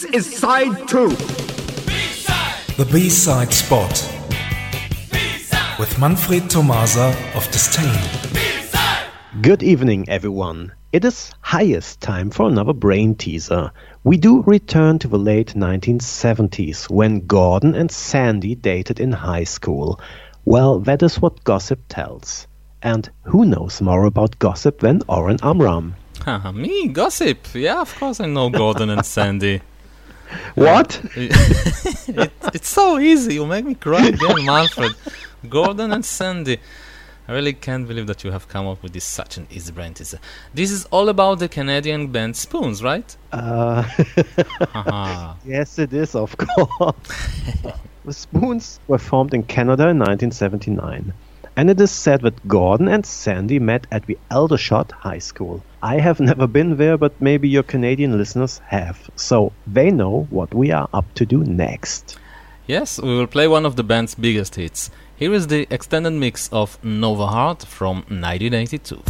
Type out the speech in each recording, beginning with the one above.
This is side two. The B-side spot with Manfred Tomasa of Disdain. Good evening, everyone. It is highest time for another brain teaser. We do return to the late 1970s when Gordon and Sandy dated in high school. Well, that is what gossip tells. And who knows more about gossip than Oren Amram? Haha, me, gossip. Yeah, of course I know Gordon and Sandy. What? it, it's so easy. You make me cry again, Manfred. Gordon and Sandy. I really can't believe that you have come up with this such an easy brand. teaser. This is all about the Canadian band Spoons, right? Uh, Haha. yes, it is, of course. the Spoons were formed in Canada in 1979. And it is said that Gordon and Sandy met at the Aldershot High School. I have never been there, but maybe your Canadian listeners have. So they know what we are up to do next. yes, we will play one of the band's biggest hits. Here is the extended mix of Nova Heart from 1982.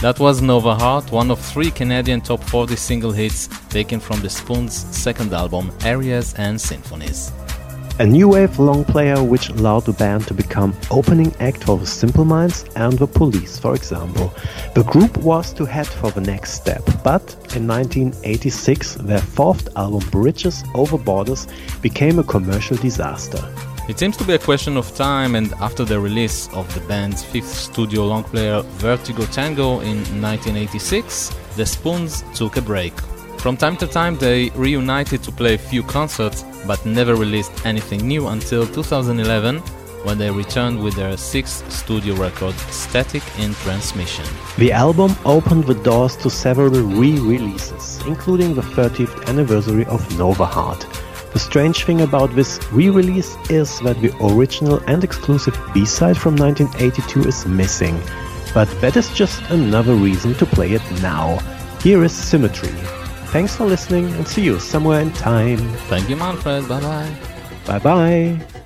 That was Nova Heart, one of three Canadian top 40 single hits taken from the Spoons' second album, Arias and Symphonies. A new wave long player which allowed the band to become opening act for the Simple Minds and the Police, for example. The group was to head for the next step, but in 1986 their fourth album Bridges Over Borders became a commercial disaster. It seems to be a question of time, and after the release of the band's fifth studio long player Vertigo Tango in 1986, the Spoons took a break. From time to time, they reunited to play a few concerts, but never released anything new until 2011, when they returned with their sixth studio record, Static in Transmission. The album opened the doors to several re-releases, including the 30th anniversary of Nova Heart. The strange thing about this re-release is that the original and exclusive B-side from 1982 is missing. But that is just another reason to play it now. Here is Symmetry. Thanks for listening and see you somewhere in time. Thank you, Manfred. Bye bye. Bye bye.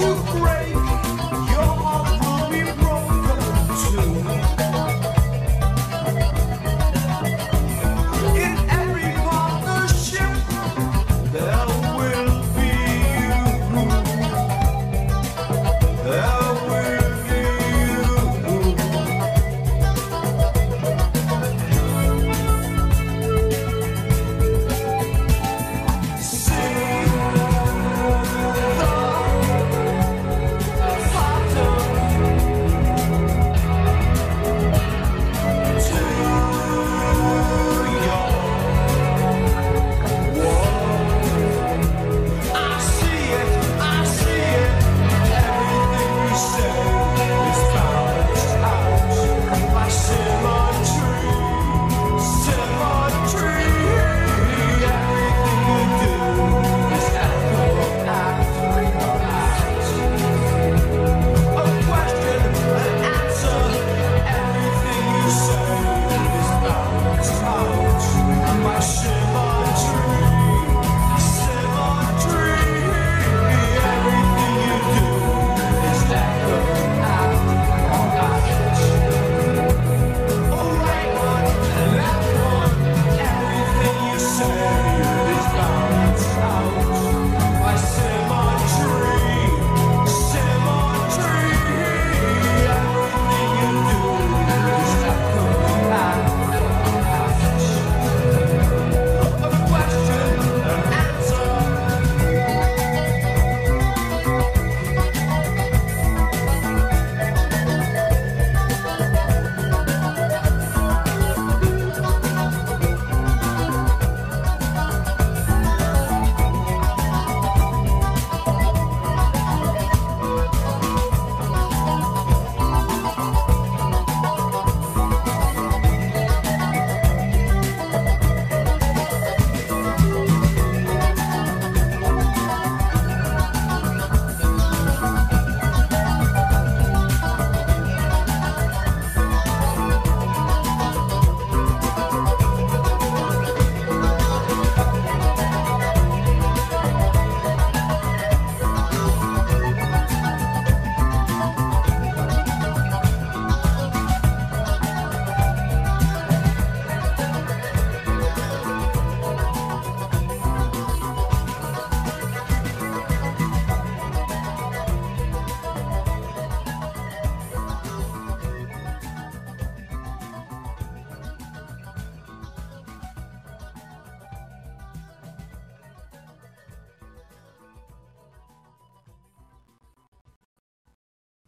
you crazy.